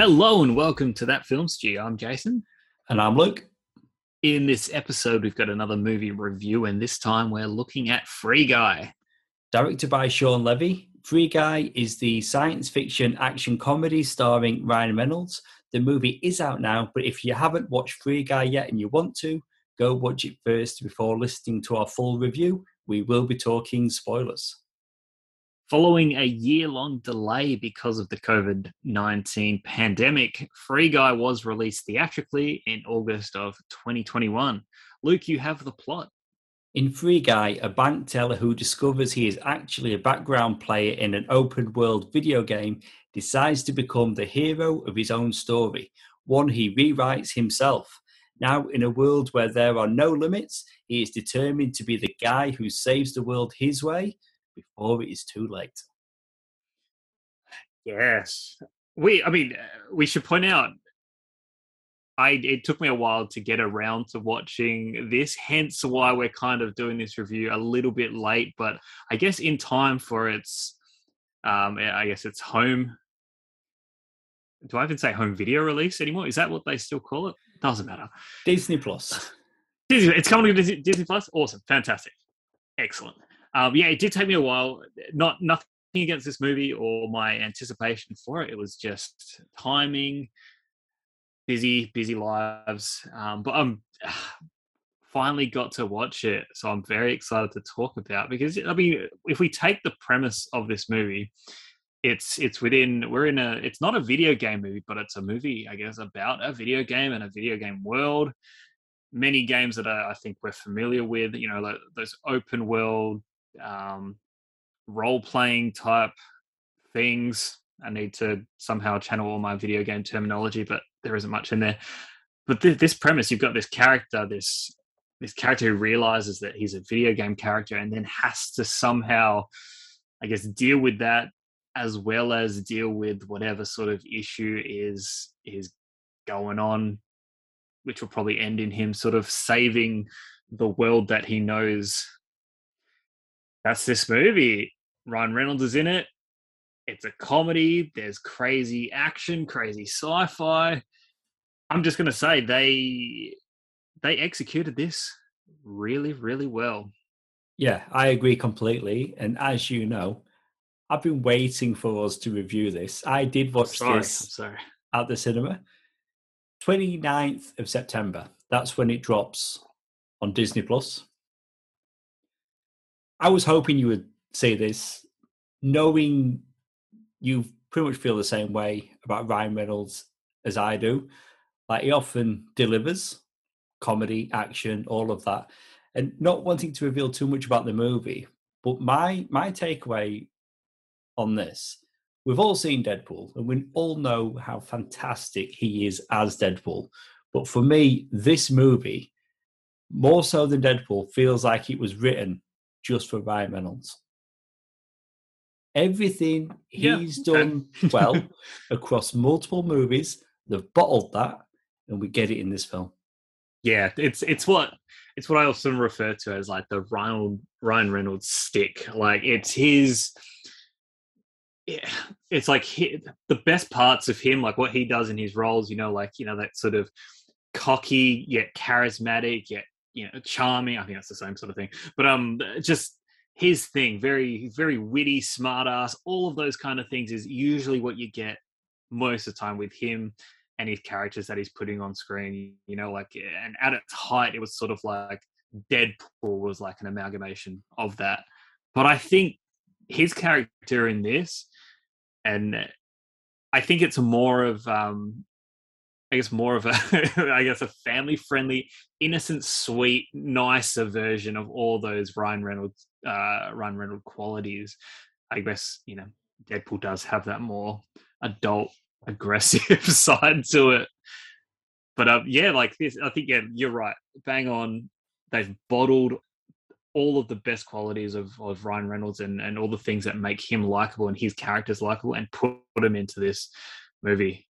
Hello and welcome to That Film Stew. I'm Jason. And I'm Luke. In this episode, we've got another movie review, and this time we're looking at Free Guy. Directed by Shawn Levy, Free Guy is the science fiction action comedy starring Ryan Reynolds. The movie is out now, but if you haven't watched Free Guy yet and you want to, go watch it first before listening to our full review. We will be talking spoilers. Following a year long delay because of the COVID 19 pandemic, Free Guy was released theatrically in August of 2021. Luke, you have the plot. In Free Guy, a bank teller who discovers he is actually a background player in an open world video game decides to become the hero of his own story, one he rewrites himself. Now, in a world where there are no limits, he is determined to be the guy who saves the world his way before it is too late. Yes. We, I mean, uh, we should point out, I, it took me a while to get around to watching this, hence why we're kind of doing this review a little bit late, but I guess in time for its, um, I guess it's home. Do I even say home video release anymore? Is that what they still call it? Doesn't matter. Disney Plus. Disney, it's coming to Disney, Disney Plus. Awesome, fantastic, excellent um, yeah, it did take me a while. Not nothing against this movie or my anticipation for it. It was just timing, busy, busy lives. Um, but I'm finally got to watch it, so I'm very excited to talk about because I mean, if we take the premise of this movie, it's it's within we're in a it's not a video game movie, but it's a movie I guess about a video game and a video game world. Many games that I, I think we're familiar with, you know, like those open world um, role playing type things. I need to somehow channel all my video game terminology, but there isn't much in there. But th- this premise, you've got this character, this this character who realizes that he's a video game character, and then has to somehow, I guess, deal with that as well as deal with whatever sort of issue is is going on, which will probably end in him sort of saving the world that he knows that's this movie. Ryan Reynolds is in it. It's a comedy. There's crazy action, crazy sci-fi. I'm just gonna say they they executed this really, really well. Yeah, I agree completely. And as you know, I've been waiting for us to review this. I did watch sorry, this at the cinema. 29th of September. That's when it drops on Disney Plus. I was hoping you would say this, knowing you pretty much feel the same way about Ryan Reynolds as I do. Like he often delivers comedy, action, all of that, and not wanting to reveal too much about the movie. But my my takeaway on this, we've all seen Deadpool, and we all know how fantastic he is as Deadpool. But for me, this movie, more so than Deadpool, feels like it was written just for Ryan Reynolds. Everything he's yeah, done well across multiple movies, they've bottled that, and we get it in this film. Yeah, it's it's what it's what I often refer to as like the Ryan Ryan Reynolds stick. Like it's his. Yeah, it's like he, the best parts of him, like what he does in his roles. You know, like you know that sort of cocky yet charismatic yet you know charming i think that's the same sort of thing but um just his thing very very witty smartass all of those kind of things is usually what you get most of the time with him and his characters that he's putting on screen you know like and at its height it was sort of like deadpool was like an amalgamation of that but i think his character in this and i think it's more of um I guess more of a, I guess a family friendly, innocent, sweet, nicer version of all those Ryan Reynolds, uh, Ryan Reynolds qualities. I guess you know Deadpool does have that more adult, aggressive side to it. But uh, yeah, like this, I think yeah, you're right. Bang on. They've bottled all of the best qualities of, of Ryan Reynolds and, and all the things that make him likable and his characters likable and put him into this movie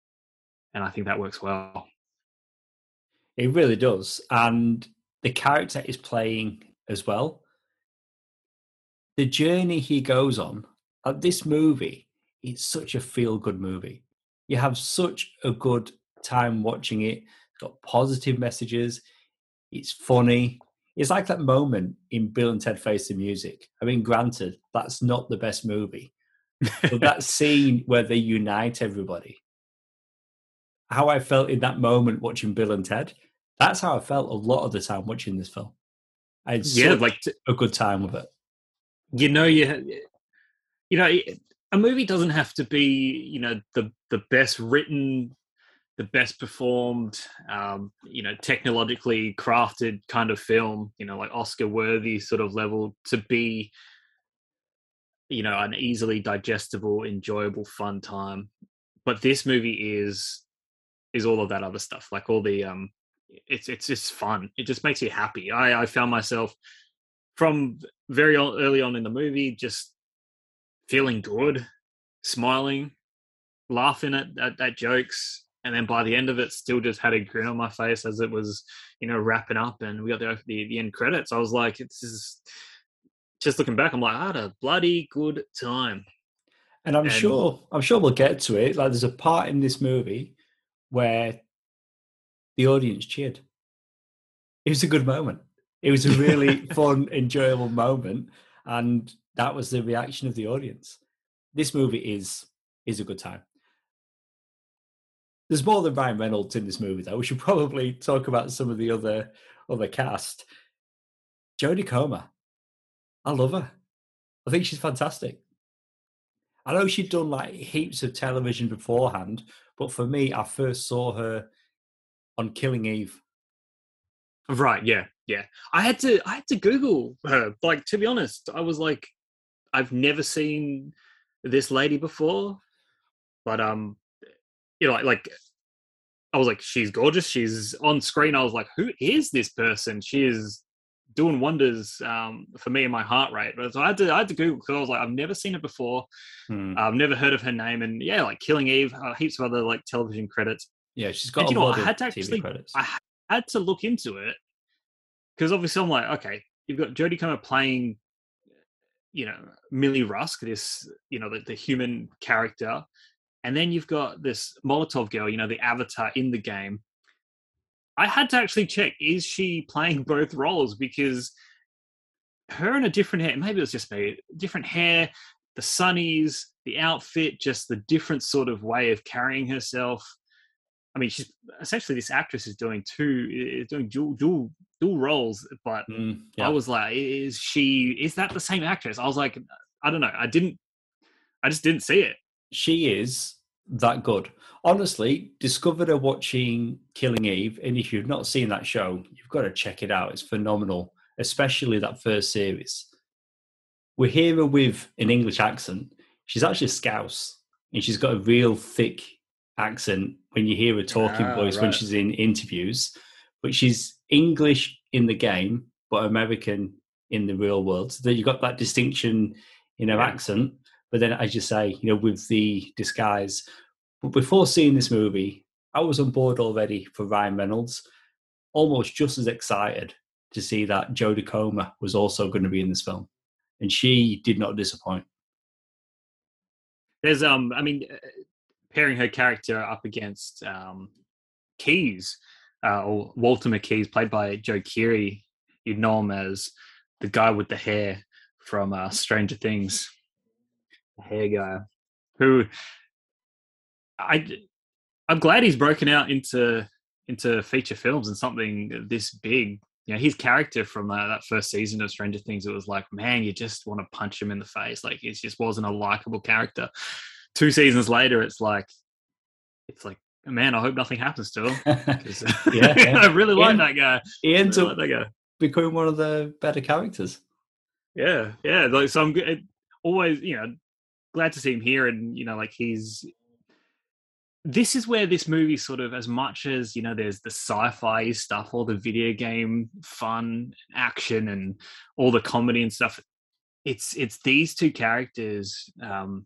and I think that works well. It really does, and the character is playing as well. The journey he goes on, at this movie, it's such a feel-good movie. You have such a good time watching it. It's got positive messages. It's funny. It's like that moment in Bill and Ted Face the Music. I mean, granted, that's not the best movie, but that scene where they unite everybody, how I felt in that moment watching Bill and Ted, that's how I felt a lot of the time watching this film. I had yeah, like a good time with it. you know you you know a movie doesn't have to be you know the the best written the best performed um you know technologically crafted kind of film you know like oscar worthy sort of level to be you know an easily digestible enjoyable fun time but this movie is is all of that other stuff like all the um it's it's just fun. It just makes you happy. I i found myself from very early on in the movie just feeling good smiling laughing at, at, at jokes and then by the end of it still just had a grin on my face as it was you know wrapping up and we got the the, the end credits. I was like it's just just looking back i'm like i had a bloody good time. And I'm And- sure I'm sure we'll get to it. Like there's a part in this movie where the audience cheered. It was a good moment. It was a really fun, enjoyable moment. And that was the reaction of the audience. This movie is is a good time. There's more than Ryan Reynolds in this movie, though. We should probably talk about some of the other other cast. Jodie Comer. I love her. I think she's fantastic. I know she'd done like heaps of television beforehand, but for me, I first saw her on Killing Eve. Right. Yeah. Yeah. I had to. I had to Google her. Like to be honest, I was like, I've never seen this lady before, but um, you know, like, I was like, she's gorgeous. She's on screen. I was like, who is this person? She is doing wonders um for me and my heart rate. But so I had to. I had to Google because I was like, I've never seen it before. Hmm. I've never heard of her name. And yeah, like Killing Eve, uh, heaps of other like television credits. Yeah, she's got And a you know I had to actually- credits. I had to look into it because obviously I'm like, okay, you've got Jodie Comer playing, you know, Millie Rusk, this, you know, the, the human character, and then you've got this Molotov girl, you know, the avatar in the game. I had to actually check: is she playing both roles? Because her in a different hair, maybe it was just me, different hair, the sunnies, the outfit, just the different sort of way of carrying herself. I mean, she's essentially this actress is doing two, is doing dual dual dual roles. But Mm, I was like, is she? Is that the same actress? I was like, I don't know. I didn't. I just didn't see it. she is that good. Honestly, discovered her watching Killing Eve, and if you've not seen that show, you've got to check it out. It's phenomenal, especially that first series. We hear her with an English accent. She's actually a Scouse, and she's got a real thick accent when you hear her talking Ah, voice when she's in interviews. But she's English in the game, but American in the real world. So that you've got that distinction in her Yeah. accent. But then, as you say, you know, with the disguise. But before seeing this movie, I was on board already for Ryan Reynolds, almost just as excited to see that Jodie Comer was also going to be in this film, and she did not disappoint. There's um, I mean, uh, pairing her character up against um, Keys uh, or Walter McKees, played by Joe Keery. You'd know him as the guy with the hair from uh, Stranger Things, the hair guy, who I I'm glad he's broken out into into feature films and something this big. You know, his character from uh, that first season of Stranger Things, it was like, man, you just want to punch him in the face. Like, it just wasn't a likable character. Two seasons later, it's like, it's like, man, I hope nothing happens to him. Yeah, yeah. I really like that guy. he ends really up like that guy. becoming one of the better characters. Yeah, yeah. Like, so I'm always, you know, glad to see him here, and you know, like he's. This is where this movie sort of, as much as you know, there's the sci-fi stuff, all the video game fun, action, and all the comedy and stuff. It's it's these two characters, um,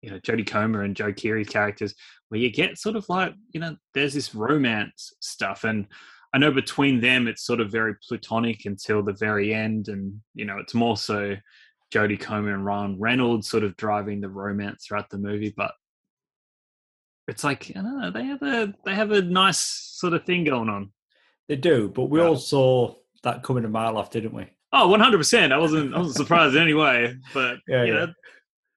you know, Jodie Comer and Joe Keery's characters, where you get sort of like, you know, there's this romance stuff, and I know between them it's sort of very platonic until the very end, and you know it's more so Jodie Comer and Ryan Reynolds sort of driving the romance throughout the movie. But it's like I don't know. They have a they have a nice sort of thing going on. They do, but we Yeah. all saw that coming a mile off, didn't we? Oh, 100 percent. I wasn't I wasn't surprised in any way, but Yeah, you yeah. know,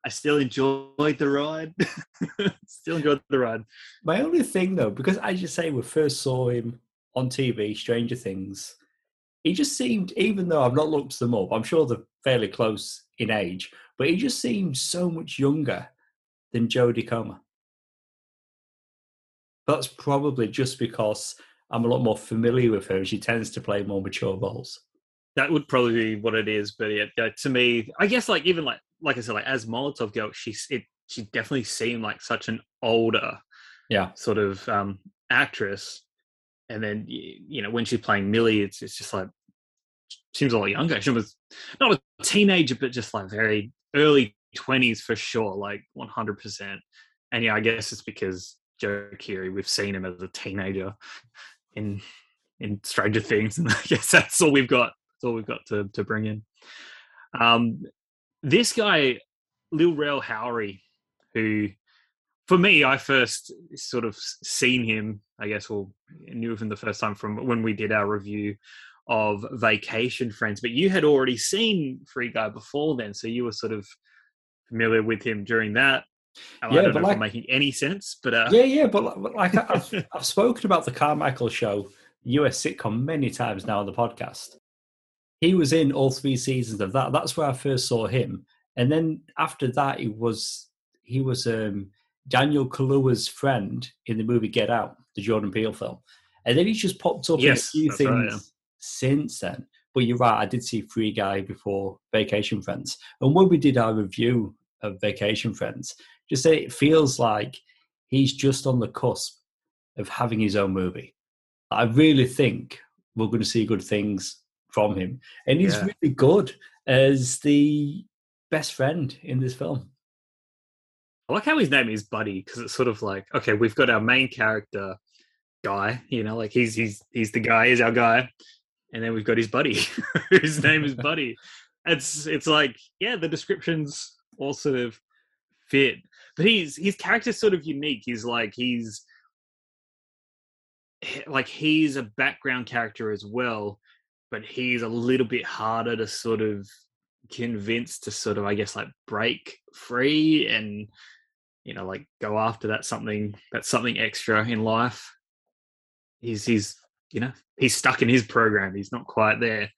I still enjoyed the ride. still enjoyed the ride. My only thing though, because as you say, we first saw him on TV, Stranger Things. He just seemed, even though I've not looked them up, I'm sure they're fairly close in age, but he just seemed so much younger than Jodie Comer. That's probably just because I'm a lot more familiar with her. She tends to play more mature roles. That would probably be what it is. But yeah, yeah, to me, I guess like even like like I said, like as Molotov girl, she's it. She definitely seemed like such an older Yeah. sort of um, actress. And then you know when she's playing Millie, it's it's just like seems a lot younger. She was not a teenager, but just like very early twenties for sure, like one hundred percent. And yeah, I guess it's because Joe Keery, we've seen him as a teenager in in Stranger Things, and I guess that's all we've got. That's all we've got to to bring in. Um, this guy, Lil Rel Howery, who for me, I first sort of seen him, I guess, or knew of him the first time from when we did our review of Vacation Friends. But you had already seen Free Guy before then, so you were sort of familiar with him during that. And Yeah, I don't know if I'm like- making any sense, but uh, Yeah, yeah, but like- like I- I've, I've spoken about the Carmichael show, US sitcom, many times now on the podcast. He was in all three seasons of that. That's where I first saw him, and then after that, he was he was um, Daniel Kaluuya's friend in the movie Get Out, the Jordan Peele film, and then he's just popped up Yes, in a few things right, yeah. since then. But you're right, I did see Free Guy before Vacation Friends, and when we did our review of Vacation Friends, just say it feels like he's just on the cusp of having his own movie. I really think we're going to see good things from him, and he's Yeah. really good as the best friend in this film. I like how his name is Buddy because it's sort of like okay, we've got our main character guy, you know, like he's he's he's the guy, he's our guy, and then we've got his buddy, whose name is Buddy. It's it's like yeah, the descriptions all sort of fit, but he's his character's sort of unique. He's like he's like he's a background character as well, but he's a little bit harder to sort of convince to sort of I guess like break free and you know like go after that something that's something extra in life. He's he's you know he's stuck in his program. He's not quite there.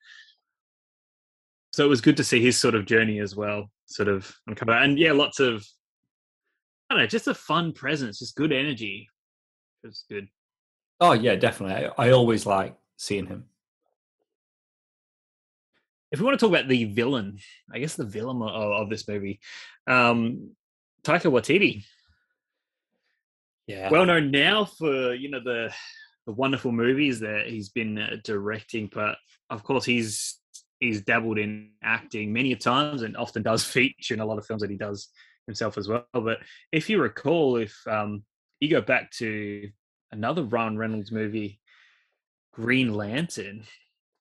So it was good to see his sort of journey as well sort of uncover and yeah lots of i don't know just a fun presence just good energy it was good Oh yeah, definitely. I, I always like seeing him. if we want to talk about the villain i guess the villain of, of this movie um taika waititi Yeah. well known now for you know the the wonderful movies that he's been uh, directing, but of course he's he's dabbled in acting many a times and often does feature in a lot of films that he does himself as well. But if you recall, if um, you go back to another Ryan Reynolds movie, Green Lantern,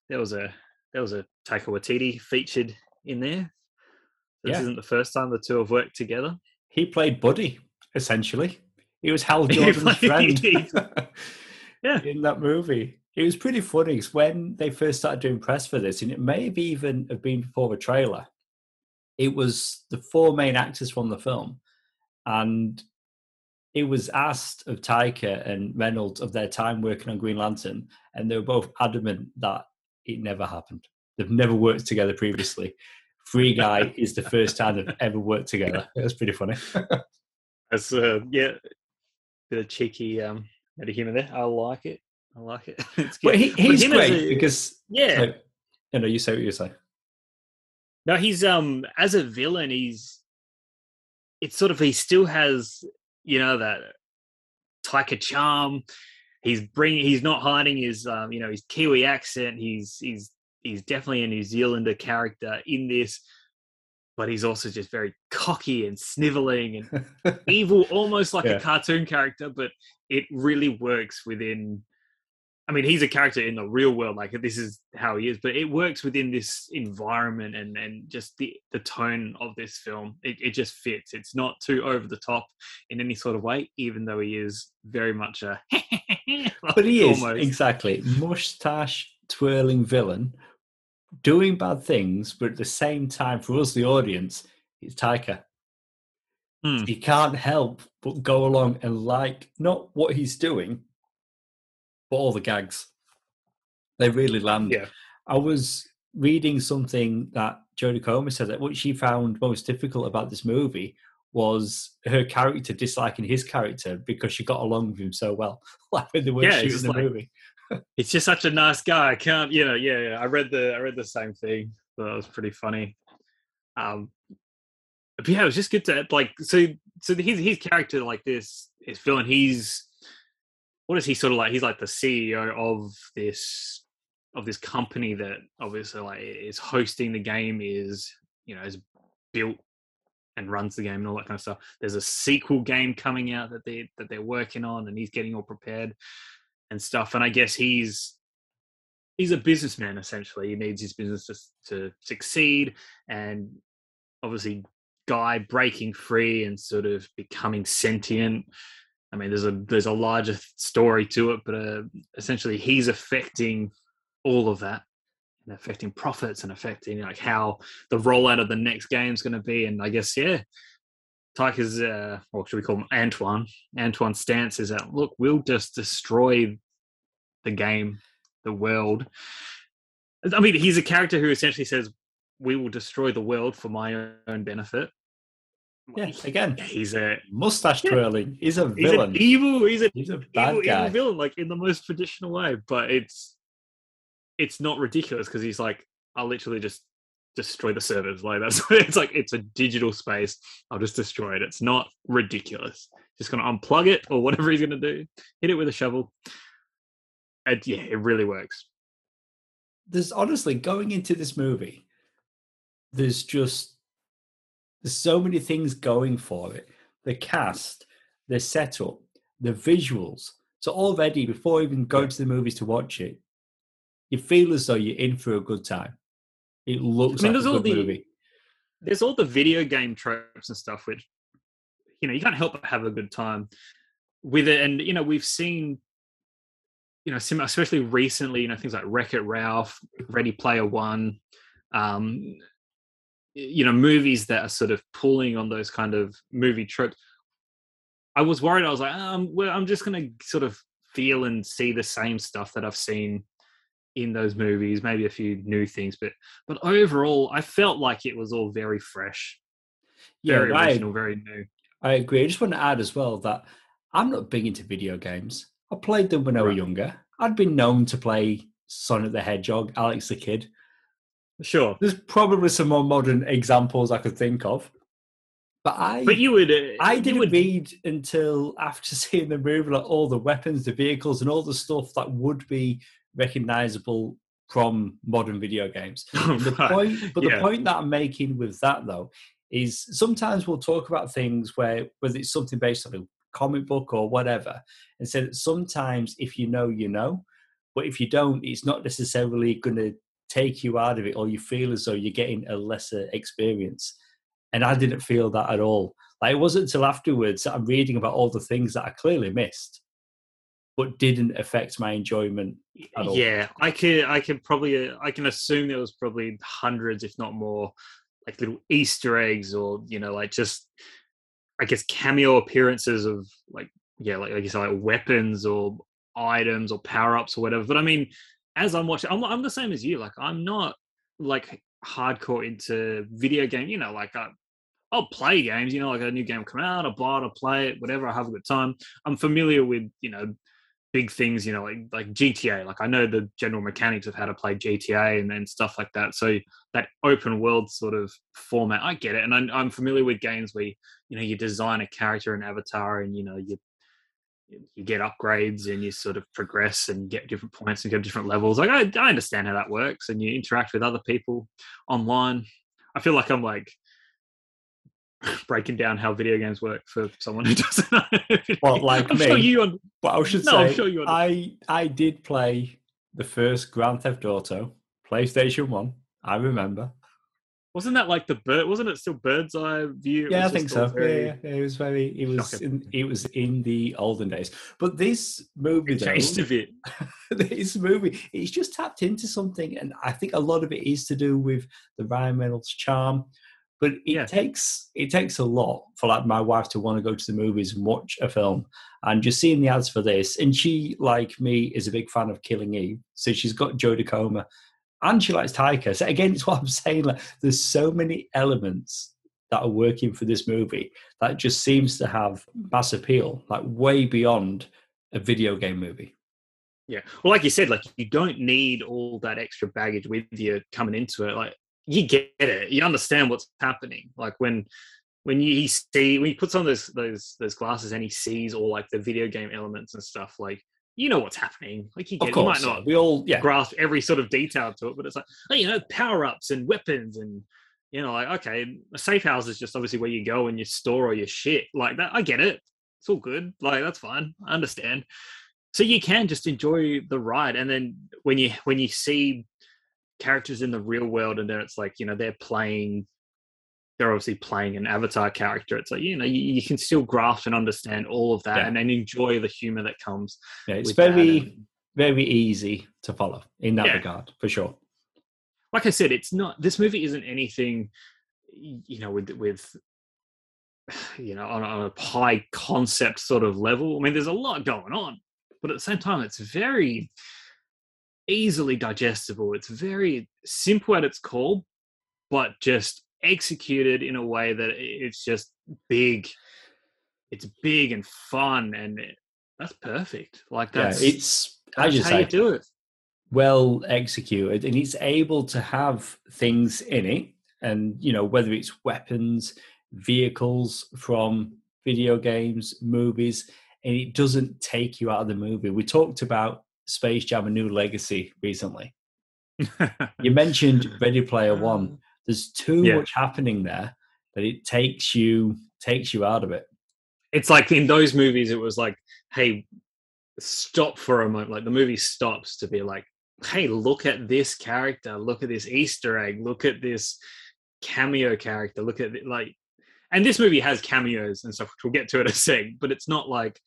there was a there was a Taika Waititi featured in there. This Yeah. isn't the first time the two have worked together. he played Buddy, essentially. He was Hal Jordan's friend Yeah. in that movie. It was pretty funny when they first started doing press for this, and it may have even have been before the trailer, it was the four main actors from the film. And it was asked of Taika and Reynolds of their time working on Green Lantern, and they were both adamant that it never happened. They've never worked together previously. Free Guy is the first time they've ever worked together. It was pretty funny. That's uh, yeah, bit of cheeky um, bit of humor there. I like it. I like it. it's good. But he, he's as great a- because yeah, so, you know, you say what you say. No, he's um as a villain, he's it's sort of he still has you know that Taika charm. He's bringing. He's not hiding his um you know his Kiwi accent. He's he's he's definitely a New Zealander character in this. But he's also just very cocky and sniveling and evil, almost like Yeah. a cartoon character, but it really works within I mean, he's a character in the real world. Like this is how he is, but it works within this environment and and just the the tone of this film. It, it just fits. It's not too over the top in any sort of way, even though he is very much a. but he is exactly mustache twirling villain, doing bad things, but at the same time, for us, the audience, it's Taika. Hmm. You can't help but go along and like not what he's doing, but all the gags. They really land. Yeah. I was reading something that Jodie Comer said that what she found most difficult about this movie was her character disliking his character because she got along with him so well. like when they were yeah, shooting the like, movie. it's just such a nice guy. I can't, you know, yeah, yeah. I read the I read the same thing. So that was pretty funny. Um but yeah, it was just good to like so so his his character like this is villain, he's what is he sort of like? He's like the CEO of this of this company that obviously like is hosting the game, is you know is built and runs the game and all that kind of stuff. There's a sequel game coming out that they that they're working on, and he's getting all prepared and stuff. And I guess he's he's a businessman essentially. He needs his business to, to succeed, and obviously, guy breaking free and sort of becoming sentient I mean, there's a there's a larger story to it, but uh, essentially he's affecting all of that and affecting profits and affecting like how the rollout of the next game is going to be. And I guess yeah, Taika's uh, what should we call him? Antoine. Antoine's stance is that look, we'll just destroy the game, the world. I mean, he's a character who essentially says, "We will destroy the world for my own benefit." Yeah, again, he's a mustache twirling. He's a villain. He's evil. He's a he's a bad evil, guy. Evil villain, like in the most traditional way. But it's it's not ridiculous because he's like, I'll literally just destroy the servers. Like that's it's like it's a digital space. I'll just destroy it. It's not ridiculous. Just gonna unplug it or whatever he's gonna do. Hit it with a shovel. And yeah, it really works. There's honestly going into this movie. There's just there's so many things going for it. The cast, the setup, the visuals. So already before even going to the movies to watch it, you feel as though you're in for a good time. It looks I mean, like a good the, movie. There's all the video game tropes and stuff, which you know you can't help but have a good time with it. And you know we've seen, you know, especially recently, you know, things like Wreck It Ralph, Ready Player One, um, you know movies that are sort of pulling on those kind of movie tropes. I was worried i was like um well i'm just gonna sort of feel and see the same stuff that i've seen in those movies maybe a few new things but but overall i felt like it was all very fresh very yeah, original I, very new. I agree i just want to add as well that i'm not big into video games. I played them when i was right. younger. I'd been known to play sonic the hedgehog alex the kid Sure. There's probably some more modern examples I could think of. But I, but you would, uh, I didn't would... read until after seeing the movie, like all the weapons, the vehicles, and all the stuff that would be recognizable from modern video games. the point, but yeah. the point that I'm making with that though is sometimes we'll talk about things where whether it's something based on a comic book or whatever, and say that sometimes if you know, you know, but if you don't, it's not necessarily going to take you out of it or you feel as though you're getting a lesser experience. And I didn't feel that at all. Like it wasn't until afterwards that I'm reading about all the things that I clearly missed, but didn't affect my enjoyment at all. Yeah, I can I can probably uh, I can assume there was probably hundreds, if not more, like little Easter eggs or you know like just I guess cameo appearances of like yeah like I guess like weapons or items or power ups or whatever. But I mean, as I'm watching, I'm, I'm the same as you. Like I'm not like hardcore into video game. You know, like I, I'll play games. You know, like a new game come out, I buy it, I play it, whatever. I have a good time. I'm familiar with you know big things. You know, like like GTA. Like I know the general mechanics of how to play GTA and then stuff like that. So that open world sort of format, I get it, and I'm, I'm familiar with games where you know you design a character and avatar, and you know you you get upgrades and you sort of progress and get different points and get different levels. Like I, I understand how that works, and you interact with other people online. I feel like I'm like breaking down how video games work for someone who doesn't know. Well, like I'm me. sure you. Un- But I should No, say, I'm sure you I I did play the first Grand Theft Auto PlayStation One. I remember. Wasn't that like the bird? Wasn't it still bird's eye view? It yeah, I think so. very- Yeah, yeah, it was very. It was. Shocking. In, it was in the olden days. But this movie, It though, changed a bit. this movie, it's just tapped into something, and I think a lot of it is to do with the Ryan Reynolds charm. But it Yeah. takes it takes a lot for like my wife to want to go to the movies and watch a film, and just seeing the ads for this, and she like me is a big fan of Killing Eve, so she's got Jodie Comer, and she likes Taika. So again, it's what I'm saying. Like, there's so many elements that are working for this movie that just seems to have mm-hmm. mass appeal, like way beyond a video game movie. Yeah. Well, like you said, like you don't need all that extra baggage with you coming into it. Like you get it, you understand what's happening. Like when when you see when he puts on those those those glasses and he sees all like the video game elements and stuff, like you know what's happening. Like you Of get, you course, might yeah. not we all yeah. grasp every sort of detail to it, but it's like, oh, you know, power ups and weapons and you know, like okay, a safe house is just obviously where you go and you store all your shit. Like that, I get it. It's all good. Like that's fine. I understand. So you can just enjoy the ride, and then when you when you see characters in the real world, and then it's like you know they're playing. They're obviously playing an avatar character. It's like you know you, you can still grasp and understand all of that, Yeah. and then enjoy the humor that comes. yeah it's very and- very easy to follow in that Yeah. regard for sure. like I said, it's not. This movie isn't anything, you know, with with you know on, a- on a high concept sort of level. I mean, there's a lot going on, but at the same time, it's very easily digestible. It's very simple at its core, but just executed in a way that it's just big. It's big and fun, and it, that's perfect. Like that's yeah, it's I that's just how you do it. well executed, and it's able to have things in it, and you know whether it's weapons, vehicles from video games, movies, and it doesn't take you out of the movie. We talked about Space Jam: A New Legacy recently. You mentioned Ready Player One. Uh. There's too Yeah. much happening there that it takes you takes you out of it. it's like in those movies it was like hey stop for a moment like the movie stops to be like hey look at this character look at this easter egg look at this cameo character look at it like and this movie has cameos and stuff which we'll get to in a sec but it's not like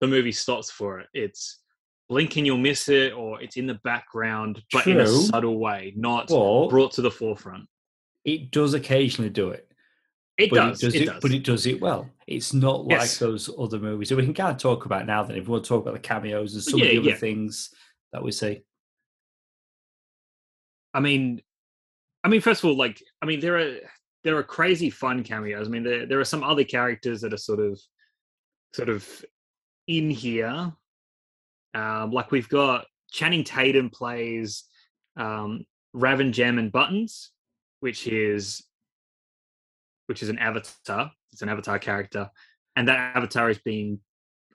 the movie stops for it it's blink and you'll miss it or it's in the background but in a subtle way not But brought to the forefront it does occasionally do it. it but does it does it, it, does but it does it well. It's not like Yes. those other movies. So we can kind of talk about now. Then, if we want to talk about the cameos and some of the other yeah. things that we see. I mean, I mean, first of all, like, I mean, there are there are crazy fun cameos. I mean, there there are some other characters that are sort of sort of in here. Um, like we've got Channing Tatum plays um, Revenjamin Buttons, which is which is an avatar. It's an avatar character, and that avatar is being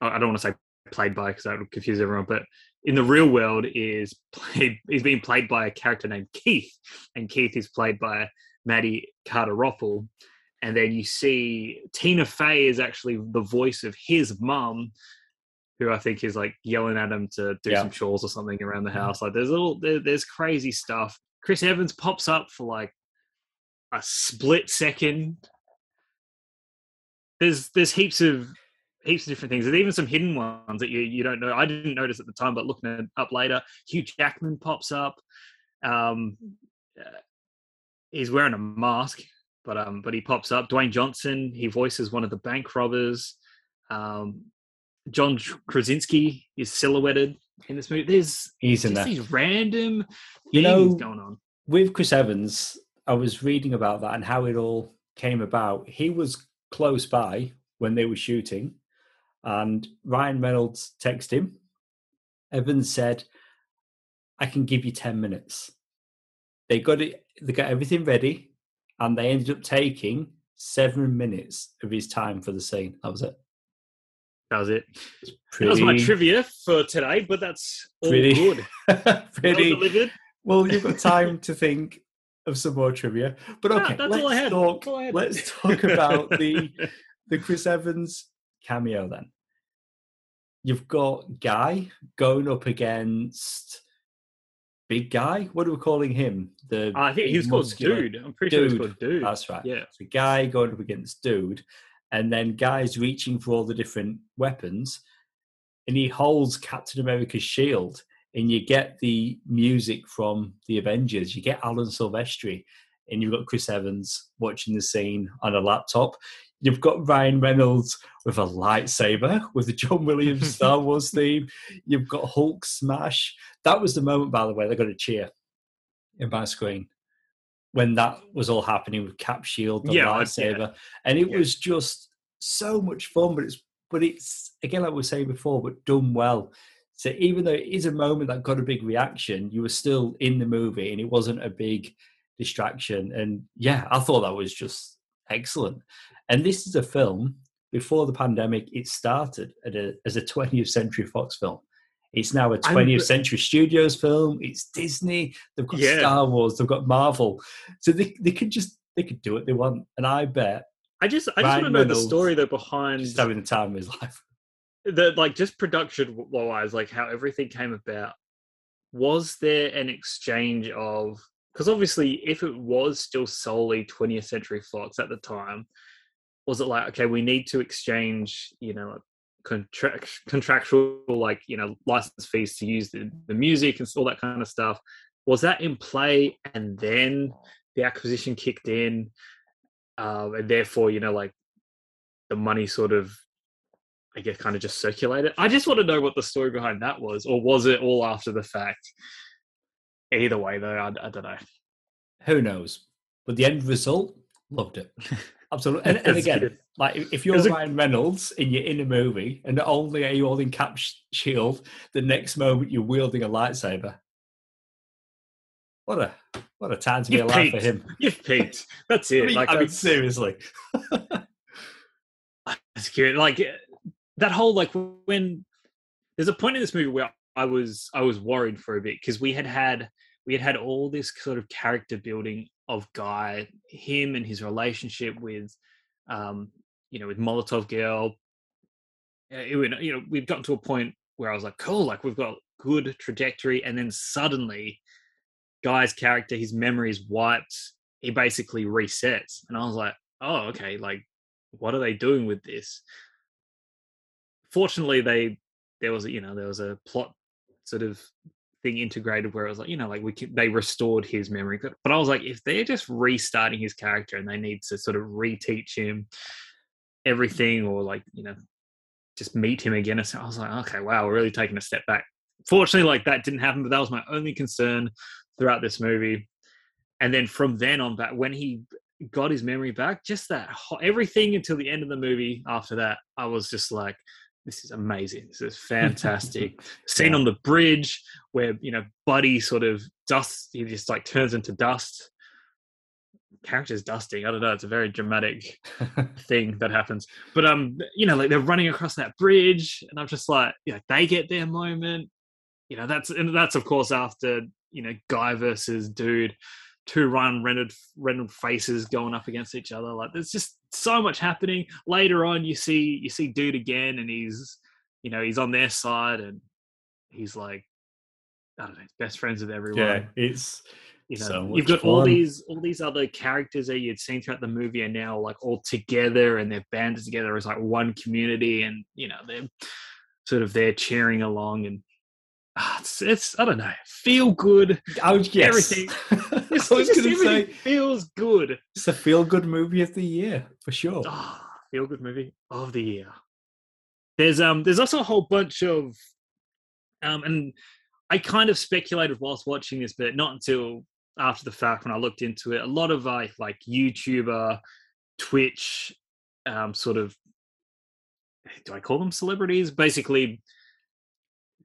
I don't want to say played by because that would confuse everyone, but in the real world is played is being played by a character named Keith, and Keith is played by Maddie Carter Roppel. And then you see Tina Fey is actually the voice of his mum, who I think is like yelling at him to do Yeah. some chores or something around the mm-hmm. house. Like there's all there, there's crazy stuff. Chris Evans pops up for like a split second. There's there's heaps of heaps of different things. There's even some hidden ones that you you don't know. I didn't notice at the time, but looking it up later, Hugh Jackman pops up. Um, uh, he's wearing a mask, but um, but he pops up. Dwayne Johnson, he voices one of the bank robbers. Um, John Krasinski is silhouetted in this movie. There's He's in just these random You things know, going on. with Chris Evans, I was reading about that and how it all came about. He was close by when they were shooting, and Ryan Reynolds texted him. Evans said, "I can give you ten minutes." They got it. They got everything ready, and they ended up taking seven minutes of his time for the scene. That was it. That was it? Pretty, That was my trivia for today, but that's all pretty- good. Well delivered. Well, you've got time to think of some more trivia. But Ah, okay, that's all I let's had. talk. All I had. Let's talk about the the Chris Evans cameo then. You've got Guy going up against Big Guy. What are we calling him? The I think he was called Dude. I'm pretty sure he Dude. called Dude. That's right. Yeah. So Guy going up against Dude, and then Guy's reaching for all the different weapons, and he holds Captain America's shield, and you get the music from the Avengers. You get Alan Silvestri, and you've got Chris Evans watching the scene on a laptop. You've got Ryan Reynolds with a lightsaber with the John Williams Star Wars theme. You've got Hulk smash. That was the moment, by the way, they got a cheer in my screen when that was all happening with Cap Shield, the Yeah, lightsaber, and it Yeah. was just so much fun. But it's but it's again like we were saying before, but done well. So even though it is a moment that got a big reaction, you were still in the movie, and it wasn't a big distraction. And yeah, I thought that was just excellent. And this is a film before the pandemic. It started at a, as a 20th Century Fox film. It's now a I'm- 20th Century Studios film. It's Disney. They've got Yeah. Star Wars. They've got Marvel. So they they could just they could do what they want. And I bet I just I just Ryan want to know the story though behind just having the time of his life. The like just production wise, like how everything came about. Was there an exchange of because obviously if it was still solely 20th Century Fox at the time, was it like okay, we need to exchange, you know, contract contractual like you know license fees to use the, the music and all that kind of stuff? Was that in play and then the acquisition kicked in, um, and therefore you know like the money sort of I guess kind of just circulated. I just want to know what the story behind that was, or was it all after the fact? Either way, though, I, I don't know. Who knows? But the end result, loved it. Absolutely. And, and again, good. like if- you're Ryan Reynolds and you're in a movie and not only are you holding Cap sh- Shield, the next moment you're wielding a lightsaber. What a what a time to be You've alive for him. You've peaked. That's I it. mean, like I mean, seriously. that's good. Like that whole like when there's a point in this movie where I was I was worried for a bit because we had had we had had all this sort of character building of Guy, him and his relationship with, um, you know, with Molotov Girl. Uh, it would- you know, we've gotten to a point where I was like, cool, like we've got good trajectory, and then suddenly, Guy's character, his memory is wiped. He basically resets, and I was like, oh, okay, like what are they doing with this? Fortunately, they there was a you know there was a plot sort of thing integrated where it was like you know like we they restored his memory but i was like if they're just restarting his character and they need to sort of reteach him everything or like you know just meet him again i was like okay wow we're really taking a step back. Fortunately like that didn't happen but that was my only concern throughout this movie. And then from then on back when he got his memory back just that everything until the end of the movie after that i was just like this is amazing. This is fantastic. Scene on the bridge where you know buddy sort of dust he just like turns into dust. Characters dusting. I don't know. It's a very dramatic thing that happens. But um you know like they're running across that bridge and i'm just like you know they get their moment. You know that's and that's of course after you know guy versus dude. Two run rendered rendered faces going up against each other. Like there's just so much happening. Later on you see you see dude again and he's you know he's on their side and he's like i don't know best friends with everyone. Yeah, it's you know so you've got all these all these other characters that you'd seen throughout the movie are now like all together and they're banded together as like one community and you know they're sort of there cheering along and it's, it's i don't know feel good I was yes. Everything. I It's was just going to say feels good it's a feel good movie of the year for sure. Ah, feel good movie of the year. There's um there's also a whole bunch of um and I kind of speculated whilst watching this, but not until after the fact when I looked into it. A lot of like like YouTuber, Twitch, um sort of do I call them celebrities? Basically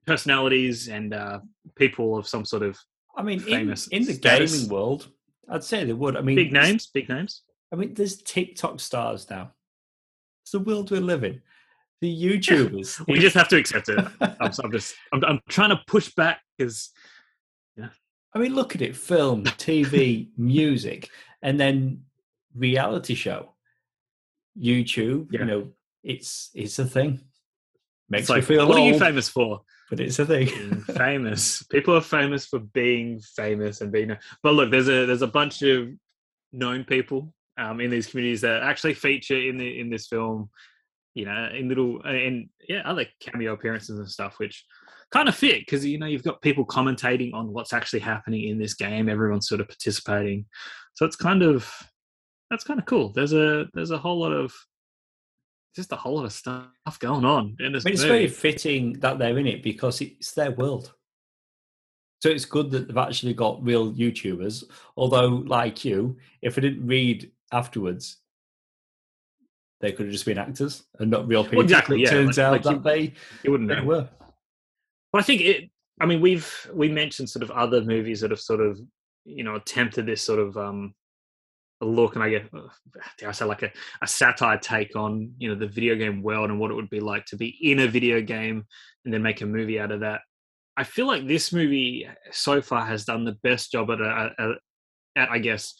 personalities and uh people of some sort of I mean, in, in the status. gaming world, I'd say they would. I mean, big names, big names. I mean, there's TikTok stars now. It's the world we live in. The YouTubers. We just have to accept it. I'm, I'm just I'm, I'm trying to push back because Yeah. I mean, look at it: film, TV, music, and then reality show, YouTube. Yeah. You know, it's it's a thing. Makes It's me like, feel what are you famous for? But it's a thing. famous. People are famous for being famous and being. But look, there's a there's a bunch of known people um, in these communities that actually feature in the in this film. You know, in little and yeah, other cameo appearances and stuff, which kind of fit because you know you've got people commentating on what's actually happening in this game. Everyone's sort of participating, so it's kind of that's kind of cool. There's a there's a whole lot of just a whole lot of stuff going on in this I mean, it's very fitting that they're in it because it's their world. So it's good that they've actually got real YouTubers. Although, like you, if I didn't read afterwards, they could have just been actors and not real people. exactly, It yeah, turns like- out like you- that they, you wouldn't they know. were. But I think it. I mean, we've we mentioned sort of other movies that have sort of you know attempted this sort of um look, and I uh, dare I say like a, a satire take on you know the video game world and what it would be like to be in a video game and then make a movie out of that. I feel like this movie so far has done the best job at, a, at, at I guess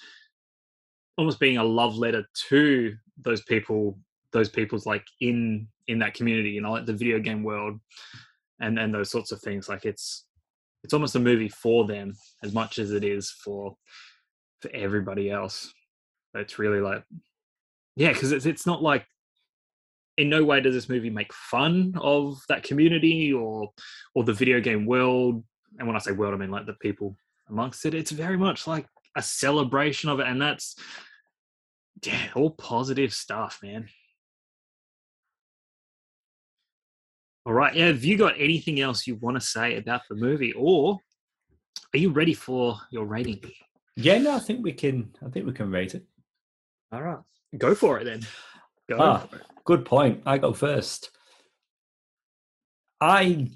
almost being a love letter to those people those people's like in in that community you know like the video game world and and those sorts of things like it's it's almost a movie for them as much as it is for for everybody else it's really like yeah because it's, it's not like in no way does this movie make fun of that community or or the video game world and when i say world i mean like the people amongst it it's very much like a celebration of it and that's yeah all positive stuff man all right yeah have you got anything else you want to say about the movie or are you ready for your rating Yeah, no, I think we can. I think we can rate it. All right go for it then go Ah. for it. Good point. I go first. I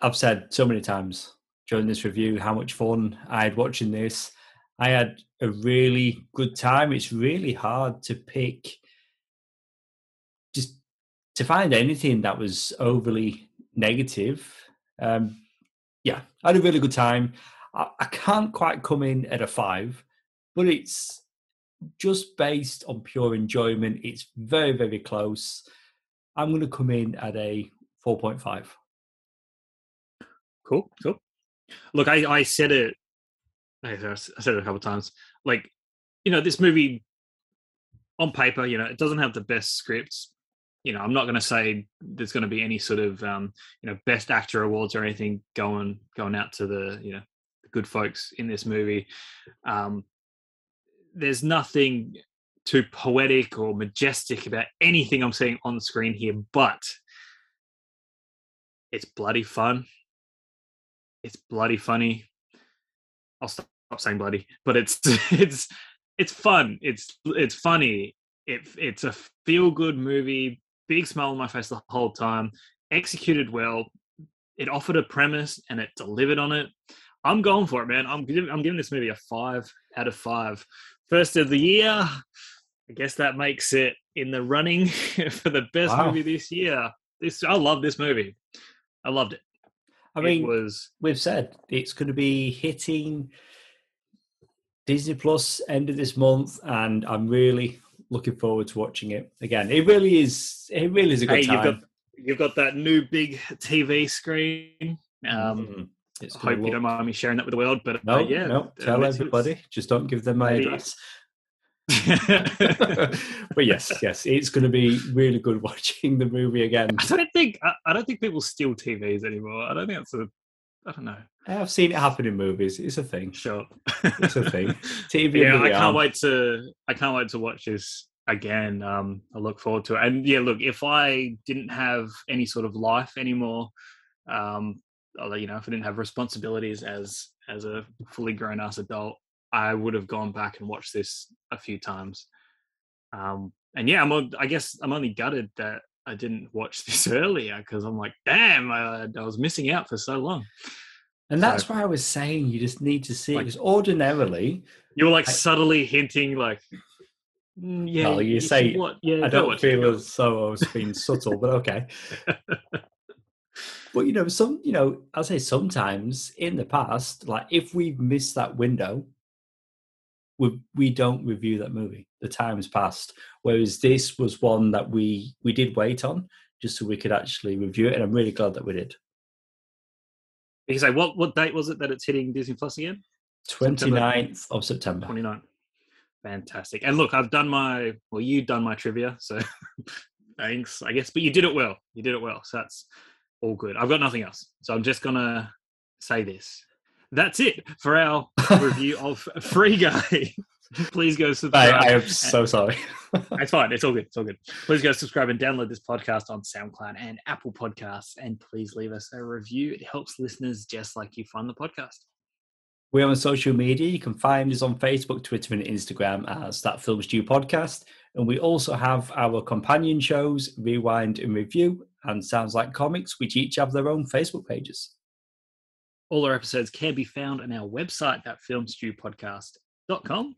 I've said so many times during this review how much fun I had watching this. I had a really good time. It's really hard to pick just to find anything that was overly negative. Um, yeah, I had a really good time. I, I can't quite come in at a five, but it's just based on pure enjoyment. It's very, very close. I'm going to come in at a 4.5. Cool, cool. Look, I, I said it. I said it a couple times. Like, you know, this movie on paper, you know, it doesn't have the best scripts. You know, I'm not going to say there's going to be any sort of, um, you know, best actor awards or anything going going out to the, you know, the good folks in this movie. Um, there's nothing too poetic or majestic about anything I'm seeing on the screen here, but it's bloody fun it's bloody funny. I'll stop saying bloody, but it's it's it's fun. It's it's funny. It it's a feel good movie. Big smile on my face the whole time. Executed well. It offered a premise and it delivered on it. I'm going for it, man. I'm giving I'm giving this movie a five out of five. First of the year. I guess that makes it in the running for the best Wow. movie this year. This I love this movie. I loved it. I mean, it was we've said it's going to be hitting Disney Plus end of this month, and I'm really looking forward to watching it again. It really is. It really is a good Hey, you've time. got you've got that new big TV screen. Um, Mhm. It's I hope you don't mind me sharing that with the world, but No, uh, yeah, no. uh, Tell it's- everybody. Just don't give them my address. but yes, yes, it's going to be really good watching the movie again. I don't think I, I don't think people steal TVs anymore. I don't think that's a I don't know. I've seen it happen in movies. It's a thing. Sure, It's a thing. TV. yeah, I can't wait to I can't wait to watch this again. Um, I look forward to it. And yeah, look, if I didn't have any sort of life anymore, um, you know, if I didn't have responsibilities as as a fully grown ass adult, I would have gone back and watched this a few times. Um, and yeah, I'm on- I guess I'm only gutted that I didn't watch this earlier because I'm like, damn, I, I was missing out for so long. And that's So- why I was saying you just need to see it because ordinarily You were like I- subtly hinting, like, "Mm, yeah, you should say, wa- yeah, I don't feel as though I was being subtle, but okay. but you know, some you know, I'll say sometimes in the past, like if we've missed that window, we we don't review that movie. The time has passed. Whereas this was one that we we did wait on just so we could actually review it, and I'm really glad that we did. You say what what date was it that it's hitting Disney Plus again? 29th of September. 29. Fantastic. And look, I've done my well, you've done my trivia, so thanks, I guess. But you did it well. You did it well. So that's all good. I've got nothing else. So I'm just gonna say this. That's it for our review of Free Guy. Please go subscribe. I, I am so sorry. it's fine. It's all good. It's all good. Please go subscribe and download this podcast on SoundCloud and Apple Podcasts. And please leave us a review. It helps listeners just like you find the podcast. We're on social media. You can find us on Facebook, Twitter, and Instagram as That Film Stew Podcast. And we also have our companion shows, Rewind and Review, and Sounds Like Comics, which each have their own Facebook pages. All our episodes can be found on our website, thatfilmstewpodcast.com.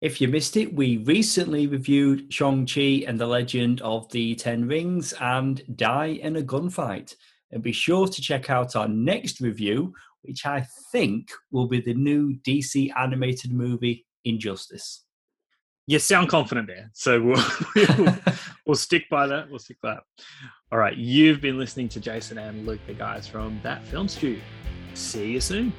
If you missed it, we recently reviewed Shang-Chi and the Legend of the Ten Rings and Die in a Gunfight. And be sure to check out our next review, which I think will be the new DC animated movie Injustice. You sound confident there. So we'll, we'll, we'll stick by that. We'll stick by that. All right. You've been listening to Jason and Luke, the guys from That Film Stew. See you soon.